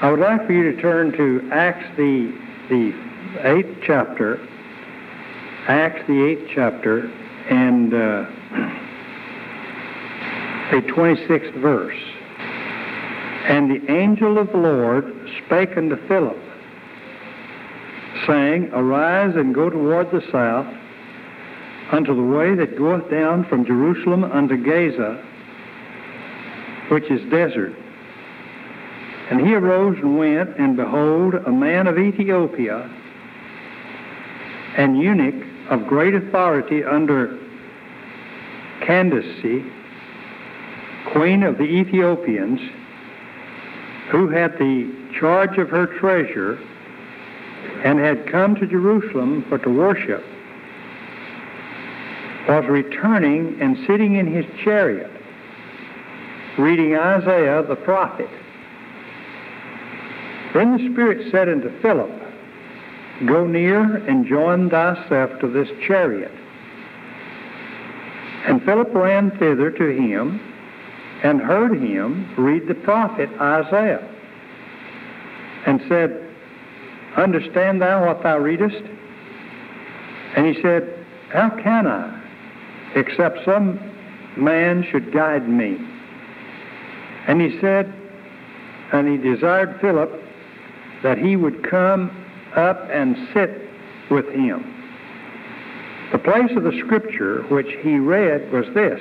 I would like for you to turn to Acts the the eighth chapter, Acts the eighth chapter, and uh, the twenty-sixth verse. And the angel of the Lord spake unto Philip, saying, Arise and go toward the south, unto the way that goeth down from Jerusalem unto Gaza, which is desert. And he arose and went, and behold, a man of Ethiopia, an eunuch of great authority under Candace, queen of the Ethiopians, who had the charge of her treasure and had come to Jerusalem for to worship, was returning and sitting in his chariot, reading Isaiah the prophet. Then the Spirit said unto Philip, Go near and join thyself to this chariot. And Philip ran thither to him and heard him read the prophet Isaiah and said, Understand thou what thou readest? And he said, How can I, except some man should guide me? And he said, and he desired Philip that he would come up and sit with him. The place of the scripture which he read was this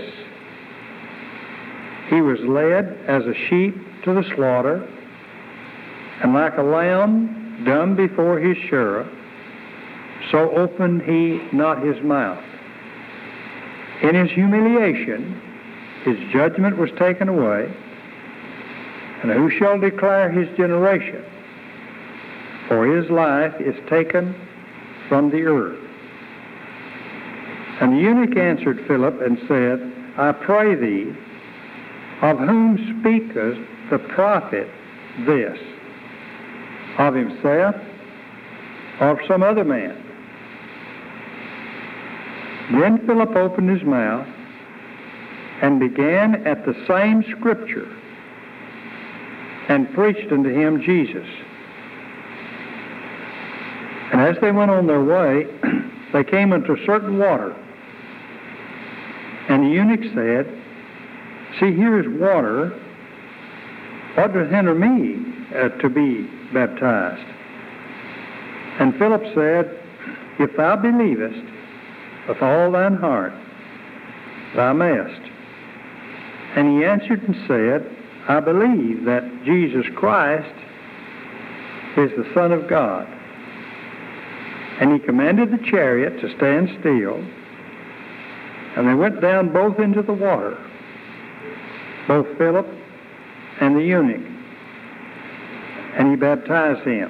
He was led as a sheep to the slaughter, and like a lamb dumb before his shearer, so opened he not his mouth. In his humiliation, his judgment was taken away. And who shall declare his generation? For his life is taken from the earth. And the eunuch answered Philip and said, I pray thee, of whom speaketh the prophet this? Of himself or of some other man? Then Philip opened his mouth and began at the same scripture and preached unto him Jesus. As they went on their way, they came into certain water. And the eunuch said, See, here is water. What does hinder me uh, to be baptized? And Philip said, If thou believest with all thine heart, thou mayest. And he answered and said, I believe that Jesus Christ is the Son of God. And he commanded the chariot to stand still, and they went down both into the water, both Philip and the eunuch, and he baptized him.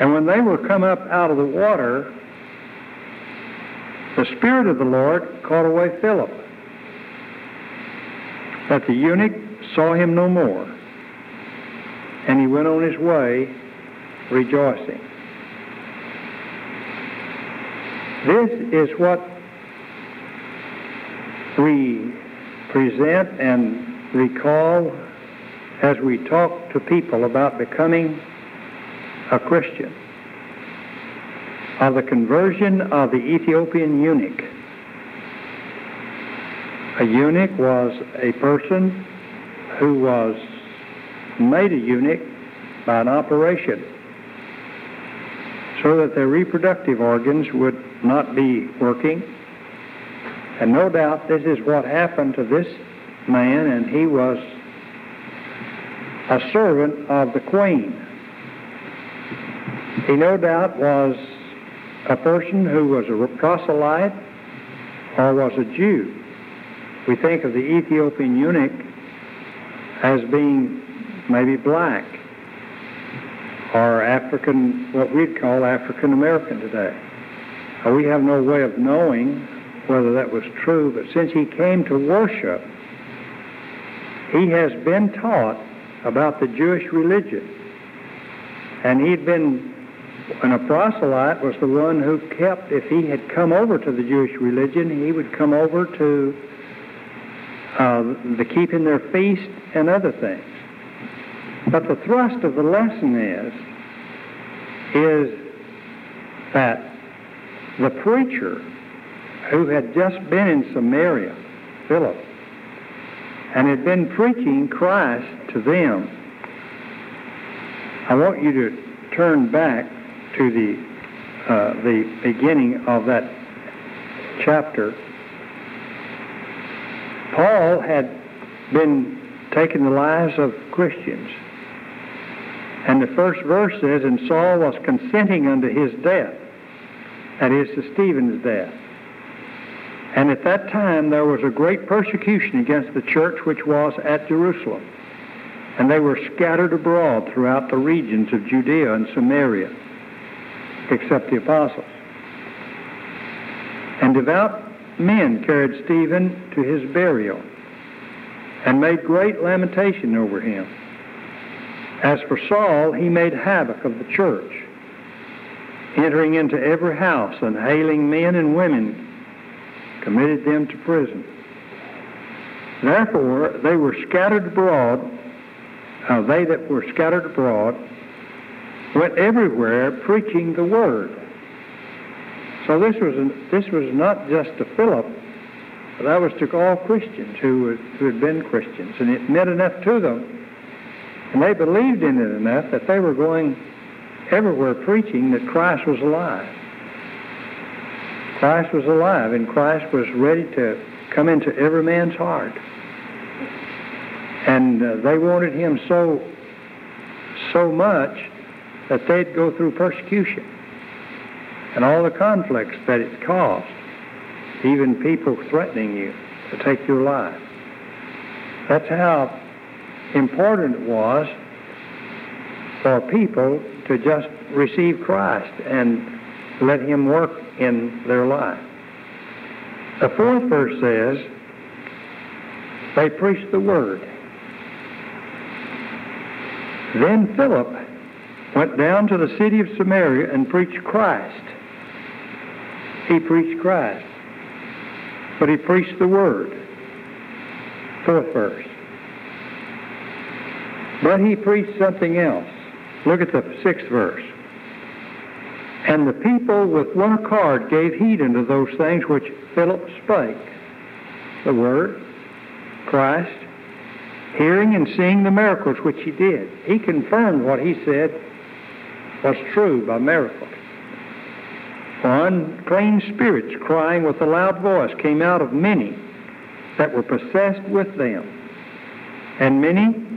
And when they were come up out of the water, the Spirit of the Lord caught away Philip but the eunuch saw him no more, and he went on his way rejoicing. This is what we present and recall as we talk to people about becoming a Christian. Of the conversion of the Ethiopian eunuch. A eunuch was a person who was made a eunuch by an operation so that their reproductive organs would not be working. And no doubt this is what happened to this man, and he was a servant of the queen. He no doubt was a person who was a proselyte or was a Jew we think of the Ethiopian eunuch as being maybe black or African, what we'd call African American today. We have no way of knowing whether that was true, but since he came to worship, he has been taught about the Jewish religion. And he'd been, and a proselyte was the one who kept, if he had come over to the Jewish religion, he would come over to uh, the keeping their feast and other things. But the thrust of the lesson is, is that the preacher who had just been in Samaria, Philip, and had been preaching Christ to them. I want you to turn back to the uh, the beginning of that chapter. Paul had been taking the lives of Christians. And the first verse says, And Saul was consenting unto his death, that is, to Stephen's death. And at that time there was a great persecution against the church which was at Jerusalem. And they were scattered abroad throughout the regions of Judea and Samaria, except the apostles. And devout men carried Stephen to his burial and made great lamentation over him. As for Saul, he made havoc of the church, entering into every house and hailing men and women committed them to prison. Therefore, they were scattered abroad. Uh, they that were scattered abroad went everywhere preaching the word. So this was an, this was not just to Philip, but that was to all Christians who, who had been Christians, and it meant enough to them, and they believed in it enough that they were going everywhere preaching that Christ was alive. Christ was alive, and Christ was ready to come into every man's heart. And uh, they wanted him so, so much that they'd go through persecution and all the conflicts that it caused, even people threatening you to take your life. That's how important it was for people to just receive Christ and let him work in their life. The fourth verse says, they preached the word. Then Philip went down to the city of Samaria and preached Christ. He preached Christ. But he preached the word. Fourth verse. But he preached something else. Look at the sixth verse. And the people with one accord gave heed unto those things which Philip spake. The Word, Christ, hearing and seeing the miracles which he did. He confirmed what he said was true by miracles. Unclean spirits crying with a loud voice came out of many that were possessed with them. And many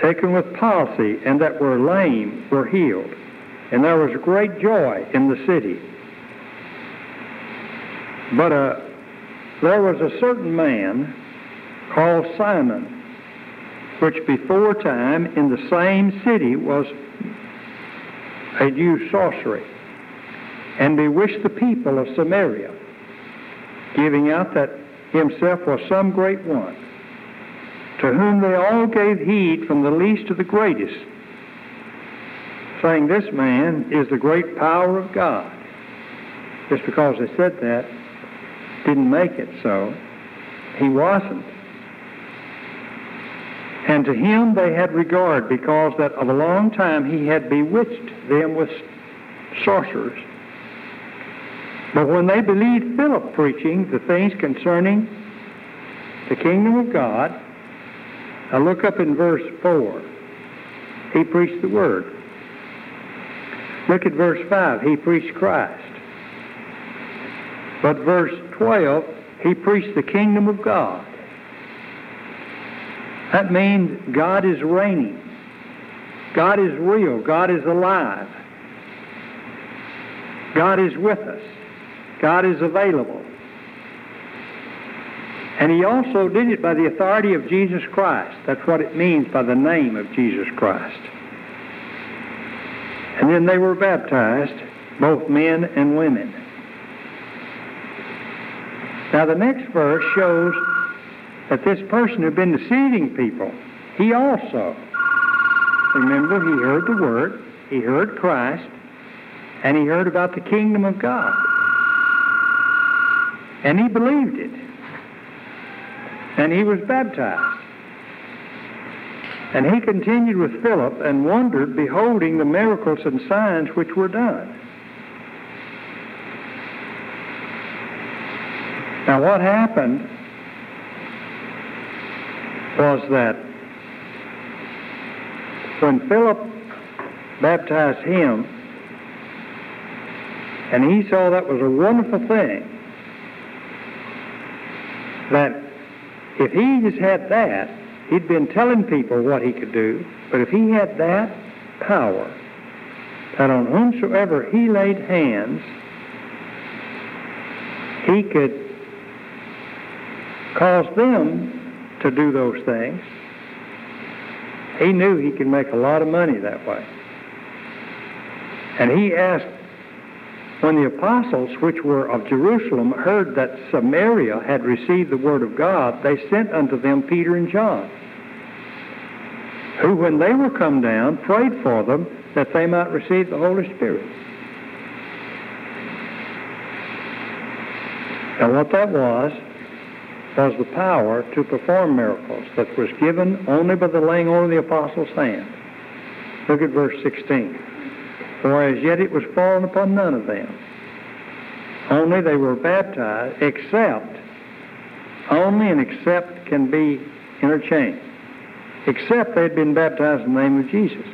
taken with palsy and that were lame were healed and there was great joy in the city. But uh, there was a certain man called Simon, which before time in the same city was a used sorcery, and bewitched the people of Samaria, giving out that himself was some great one, to whom they all gave heed from the least to the greatest saying this man is the great power of God. Just because they said that didn't make it so. He wasn't. And to him they had regard because that of a long time he had bewitched them with sorcerers. But when they believed Philip preaching the things concerning the kingdom of God, I look up in verse 4. He preached the word. Look at verse 5. He preached Christ. But verse 12, he preached the kingdom of God. That means God is reigning. God is real. God is alive. God is with us. God is available. And he also did it by the authority of Jesus Christ. That's what it means by the name of Jesus Christ. And then they were baptized, both men and women. Now, the next verse shows that this person who'd been deceiving people, he also, remember, he heard the word, he heard Christ, and he heard about the kingdom of God. And he believed it. And he was baptized. And he continued with Philip and wondered, beholding the miracles and signs which were done. Now, what happened was that when Philip baptized him, and he saw that was a wonderful thing, that if he just had that, he'd been telling people what he could do, but if he had that power, that on whomsoever he laid hands, he could cause them to do those things, he knew he could make a lot of money that way. And he asked, when the apostles, which were of Jerusalem, heard that Samaria had received the word of God, they sent unto them Peter and John, who, when they were come down, prayed for them that they might receive the Holy Spirit. And what that was, was the power to perform miracles that was given only by the laying on of the apostles' hands. Look at verse 16. For as yet it was fallen upon none of them. Only they were baptized, except, only and except can be interchanged, except they had been baptized in the name of Jesus.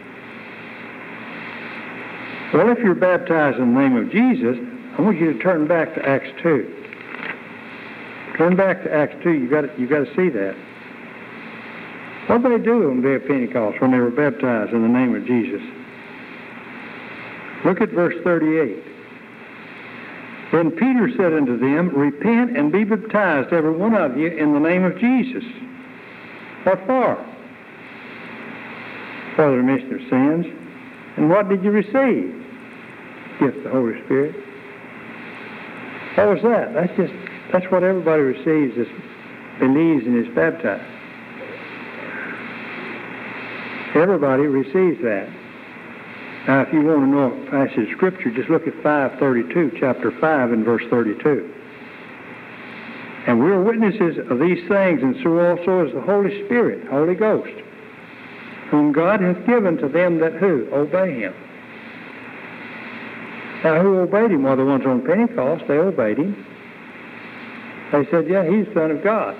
Well, if you're baptized in the name of Jesus, I want you to turn back to Acts 2. Turn back to Acts 2. You've got to, you've got to see that. What did they do on the day of Pentecost when they were baptized in the name of Jesus? Look at verse 38. Then Peter said unto them, Repent and be baptized, every one of you, in the name of Jesus. What for? For the remission of sins. And what did you receive? Gift of the Holy Spirit. What was that? That's just that's what everybody receives that believes and is baptized. Everybody receives that. Now, if you want to know a passage of Scripture, just look at 532, chapter 5 and verse 32. And we are witnesses of these things, and so also is the Holy Spirit, Holy Ghost, whom God hath given to them that who? Obey him. Now, who obeyed him? Well, the ones on Pentecost, they obeyed him. They said, yeah, he's the Son of God.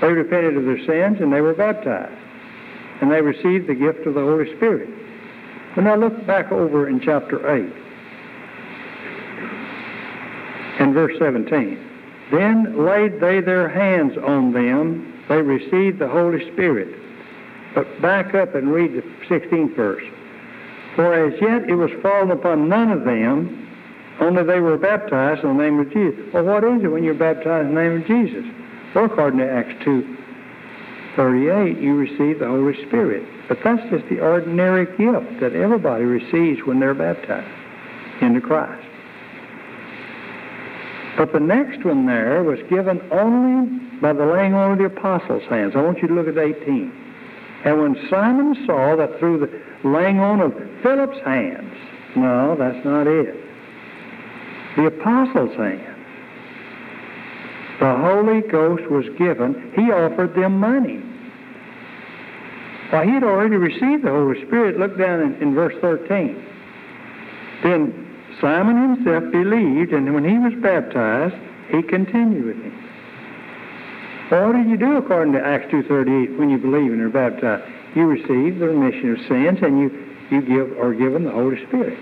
They repented of their sins and they were baptized. And they received the gift of the Holy Spirit. But now look back over in chapter 8 and verse 17. Then laid they their hands on them, they received the Holy Spirit. But back up and read the 16th verse. For as yet it was fallen upon none of them, only they were baptized in the name of Jesus. Well, what is it when you're baptized in the name of Jesus? Well, according to Acts 2, 38, you receive the Holy Spirit. But that's just the ordinary gift that everybody receives when they're baptized into Christ. But the next one there was given only by the laying on of the apostles' hands. I want you to look at 18. And when Simon saw that through the laying on of Philip's hands, no, that's not it the apostles' hands. The Holy Ghost was given. He offered them money. Well, he had already received the Holy Spirit. Look down in, in verse 13. Then Simon himself believed, and when he was baptized, he continued with him. Well, what did you do according to Acts 2.38 when you believe and are baptized? You receive the remission of sins, and you, you give are given the Holy Spirit.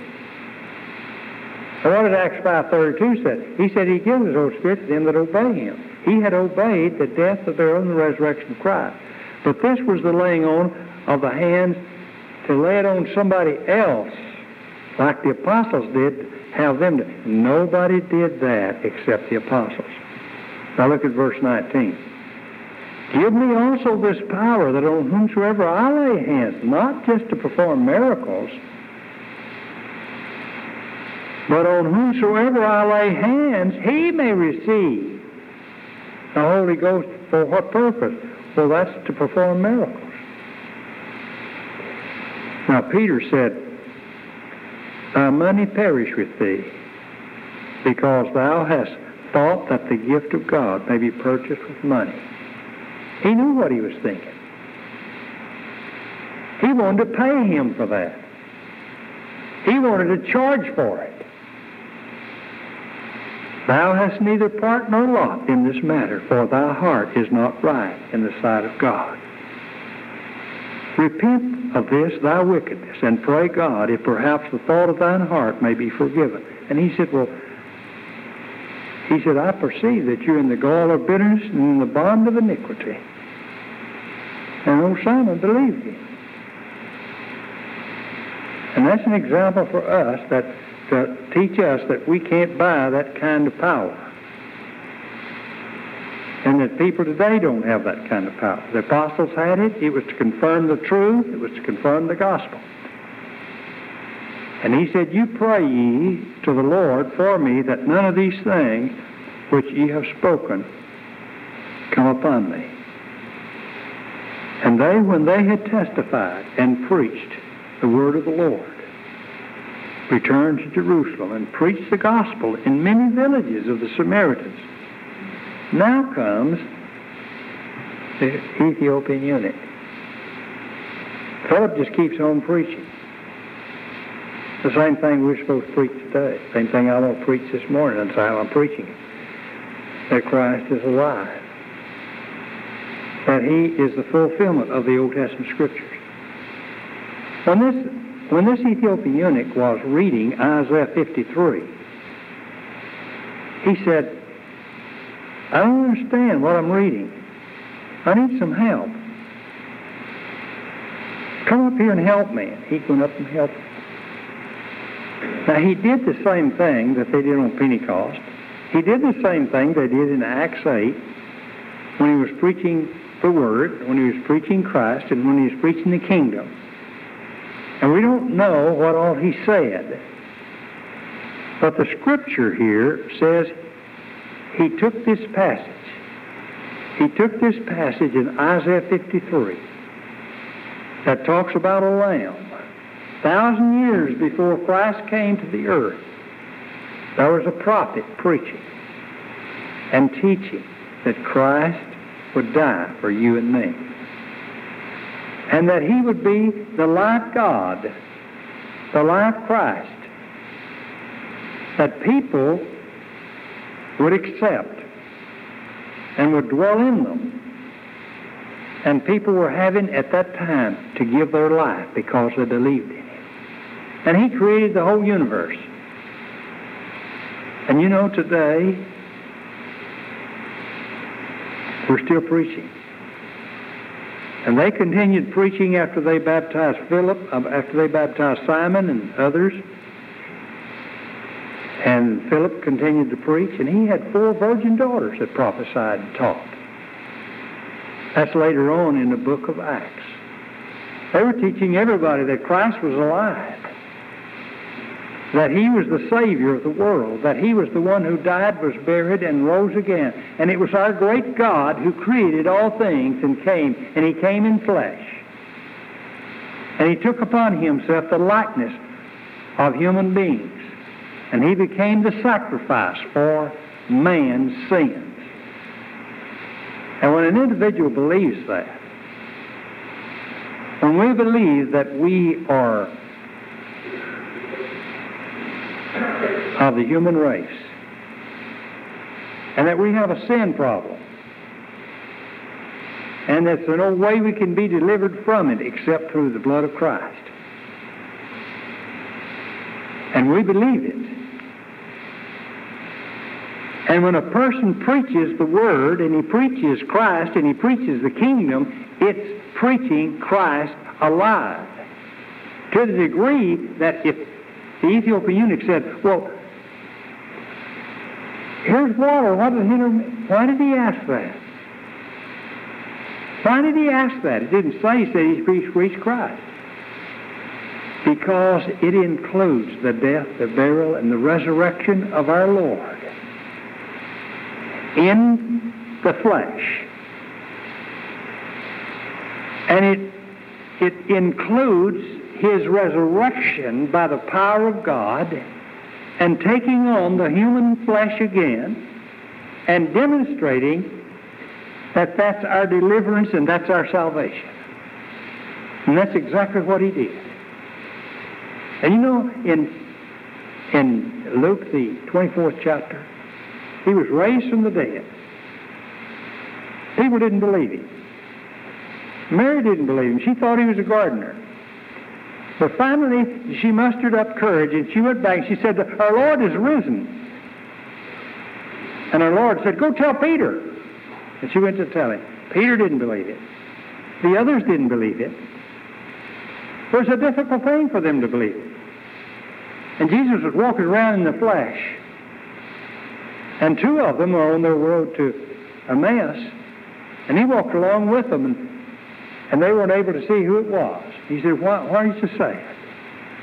And what did Acts 5.32 say? He said he gives his Holy Spirit to them that obey him. He had obeyed the death of their own the resurrection of Christ. But this was the laying on of the hands to lay it on somebody else, like the apostles did, have them do. Nobody did that except the apostles. Now look at verse 19. Give me also this power that on whomsoever I lay hands, not just to perform miracles, but on whomsoever I lay hands, he may receive the Holy Ghost. For what purpose? Well, that's to perform miracles. Now, Peter said, Thy money perish with thee, because thou hast thought that the gift of God may be purchased with money. He knew what he was thinking. He wanted to pay him for that. He wanted to charge for it. Thou hast neither part nor lot in this matter, for thy heart is not right in the sight of God. Repent of this thy wickedness, and pray God if perhaps the thought of thine heart may be forgiven. And he said, Well, he said, I perceive that you're in the gall of bitterness and in the bond of iniquity. And old Simon believed him. And that's an example for us that to teach us that we can't buy that kind of power. And that people today don't have that kind of power. The apostles had it. It was to confirm the truth. It was to confirm the gospel. And he said, You pray ye to the Lord for me that none of these things which ye have spoken come upon me. And they, when they had testified and preached the word of the Lord, returned to Jerusalem and preached the gospel in many villages of the Samaritans. Now comes the Ethiopian eunuch. Philip just keeps on preaching. The same thing we're supposed to preach today. Same thing I want to preach this morning, and so I'm preaching it. That Christ is alive. That he is the fulfillment of the Old Testament Scriptures. When this when this Ethiopian eunuch was reading Isaiah 53, he said, I don't understand what I'm reading. I need some help. Come up here and help me. He went up and helped. Now, he did the same thing that they did on Pentecost. He did the same thing they did in Acts 8 when he was preaching the Word, when he was preaching Christ, and when he was preaching the kingdom. And we don't know what all he said. But the scripture here says he took this passage. He took this passage in Isaiah 53 that talks about a lamb. Thousand years before Christ came to the earth, there was a prophet preaching and teaching that Christ would die for you and me and that he would be the life God, the life Christ, that people would accept and would dwell in them. And people were having at that time to give their life because they believed in him. And he created the whole universe. And you know, today, we're still preaching. And they continued preaching after they baptized Philip, um, after they baptized Simon and others. And Philip continued to preach, and he had four virgin daughters that prophesied and taught. That's later on in the book of Acts. They were teaching everybody that Christ was alive that he was the Savior of the world, that he was the one who died, was buried, and rose again. And it was our great God who created all things and came, and he came in flesh. And he took upon himself the likeness of human beings. And he became the sacrifice for man's sins. And when an individual believes that, when we believe that we are of the human race. And that we have a sin problem. And that there's no way we can be delivered from it except through the blood of Christ. And we believe it. And when a person preaches the Word and he preaches Christ and he preaches the kingdom, it's preaching Christ alive. To the degree that if the Ethiopian eunuch said, Well, here's water. What did? Why did he ask that? Why did he ask that? It didn't say he said he preached Christ. Because it includes the death, the burial, and the resurrection of our Lord in the flesh. And it, it includes his resurrection by the power of God and taking on the human flesh again and demonstrating that that's our deliverance and that's our salvation. And that's exactly what he did. And you know, in, in Luke, the 24th chapter, he was raised from the dead. People didn't believe him. Mary didn't believe him. She thought he was a gardener. But finally, she mustered up courage and she went back. She said, Our Lord is risen. And our Lord said, Go tell Peter. And she went to tell him. Peter didn't believe it. The others didn't believe it. It was a difficult thing for them to believe. And Jesus was walking around in the flesh. And two of them were on their road to Emmaus. And he walked along with them, and, and they weren't able to see who it was. He said, Why, why are you say sad?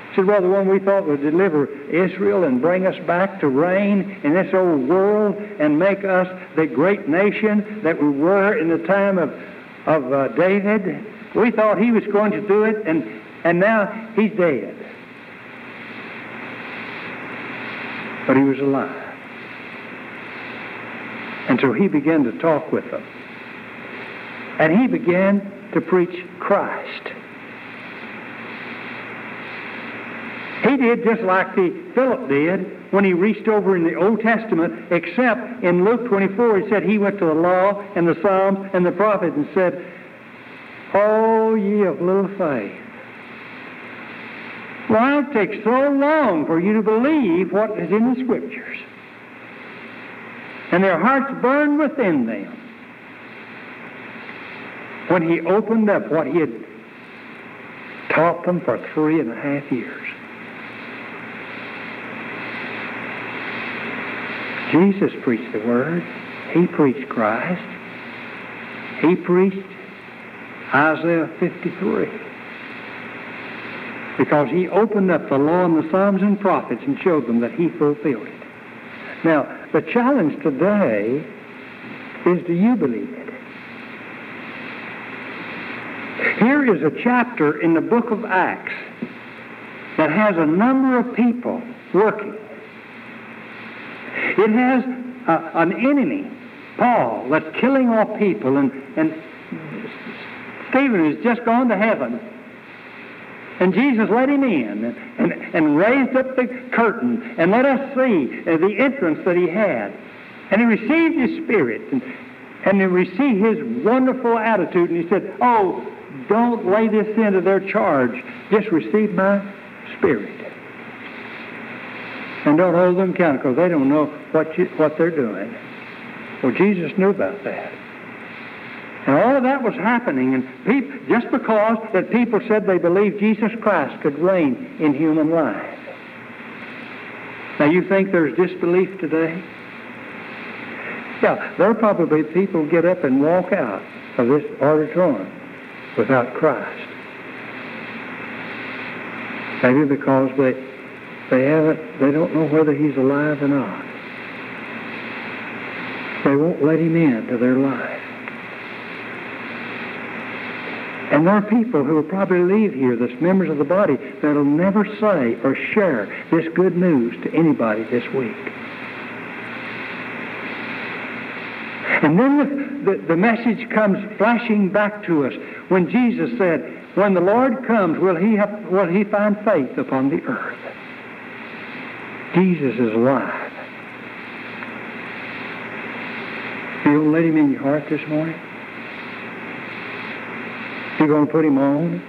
He said, Well, the one we thought would deliver Israel and bring us back to reign in this old world and make us the great nation that we were in the time of, of uh, David. We thought he was going to do it, and, and now he's dead. But he was alive. And so he began to talk with them. And he began to preach Christ. He did just like the Philip did when he reached over in the Old Testament, except in Luke 24, he said he went to the law and the Psalms and the prophets and said, Oh, ye of little faith. Why it takes so long for you to believe what is in the Scriptures? And their hearts burned within them when he opened up what he had taught them for three and a half years. Jesus preached the Word. He preached Christ. He preached Isaiah 53. Because he opened up the law and the Psalms and prophets and showed them that he fulfilled it. Now, the challenge today is do you believe it? Here is a chapter in the book of Acts that has a number of people working. It has an enemy, Paul, that's killing off people, and, and Stephen has just gone to heaven. And Jesus let him in and, and, and raised up the curtain and let us see uh, the entrance that he had. And he received his spirit and, and he received his wonderful attitude. And he said, Oh, don't lay this into their charge. Just receive my spirit. And don't hold them accountable because they don't know what, you, what they're doing. Well, Jesus knew about that. And all of that was happening, and just because that people said they believed Jesus Christ could reign in human life. Now, you think there's disbelief today? Yeah, there are probably people get up and walk out of this auditorium without Christ. Maybe because they they haven't they don't know whether he's alive or not. They won't let him into their life. And there are people who will probably leave here that's members of the body that'll never say or share this good news to anybody this week. And then the, the, the, message comes flashing back to us when Jesus said, When the Lord comes, will he, have, will he find faith upon the earth? Jesus is alive. You'll let him in your heart this morning? You're going to put him on?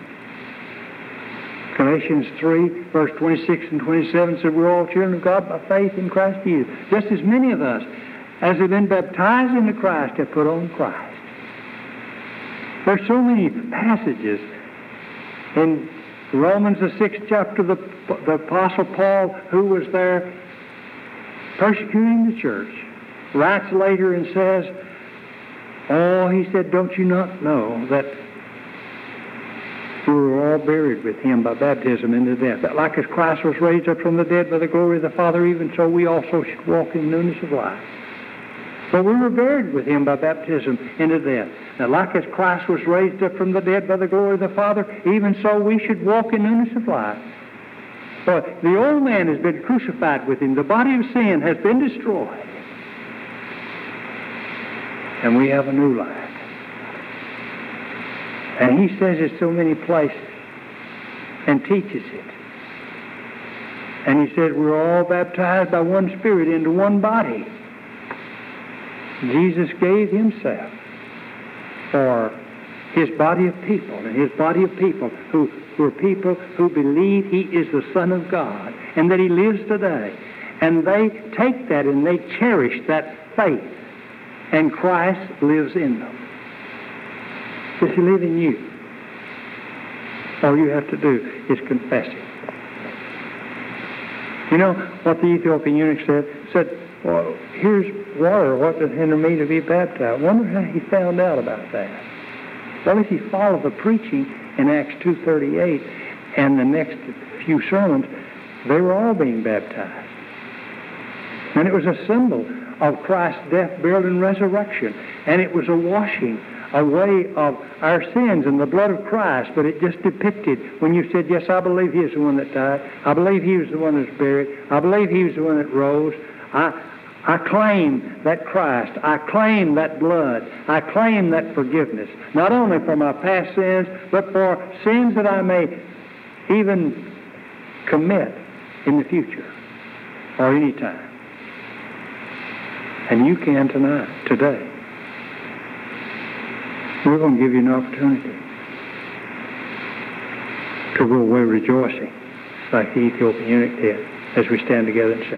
Galatians 3, verse 26 and 27 said, We're all children of God by faith in Christ Jesus. Just as many of us as have been baptized into Christ have put on Christ. There's so many passages in Romans, the sixth chapter, the, the Apostle Paul, who was there persecuting the church, writes later and says, Oh, he said, don't you not know that we were all buried with him by baptism into death. That like as Christ was raised up from the dead by the glory of the Father, even so we also should walk in newness of life. But we were buried with him by baptism into death. Now, like as Christ was raised up from the dead by the glory of the Father, even so we should walk in newness of life. But the old man has been crucified with him. The body of sin has been destroyed. And we have a new life. And he says it so many places and teaches it. And he said, We're all baptized by one Spirit into one body. Jesus gave himself for his body of people and his body of people who were people who believe he is the Son of God and that he lives today. And they take that and they cherish that faith. And Christ lives in them. Does he live in you? All you have to do is confess it. You know what the Ethiopian eunuch said? Said, well, here's water. What does hinder me to be baptized? Wonder how he found out about that. Well, if you follow the preaching in Acts 2.38 and the next few sermons, they were all being baptized. And it was a symbol of Christ's death, burial, and resurrection. And it was a washing away of our sins in the blood of Christ, but it just depicted when you said, Yes, I believe He is the one that died. I believe He was the one that's buried. I believe He was the one that rose. I, I claim that Christ. I claim that blood. I claim that forgiveness, not only for my past sins, but for sins that I may even commit in the future or any time. And you can tonight, today. We're going to give you an opportunity to go away rejoicing, like the Ethiopian eunuch did, as we stand together and say,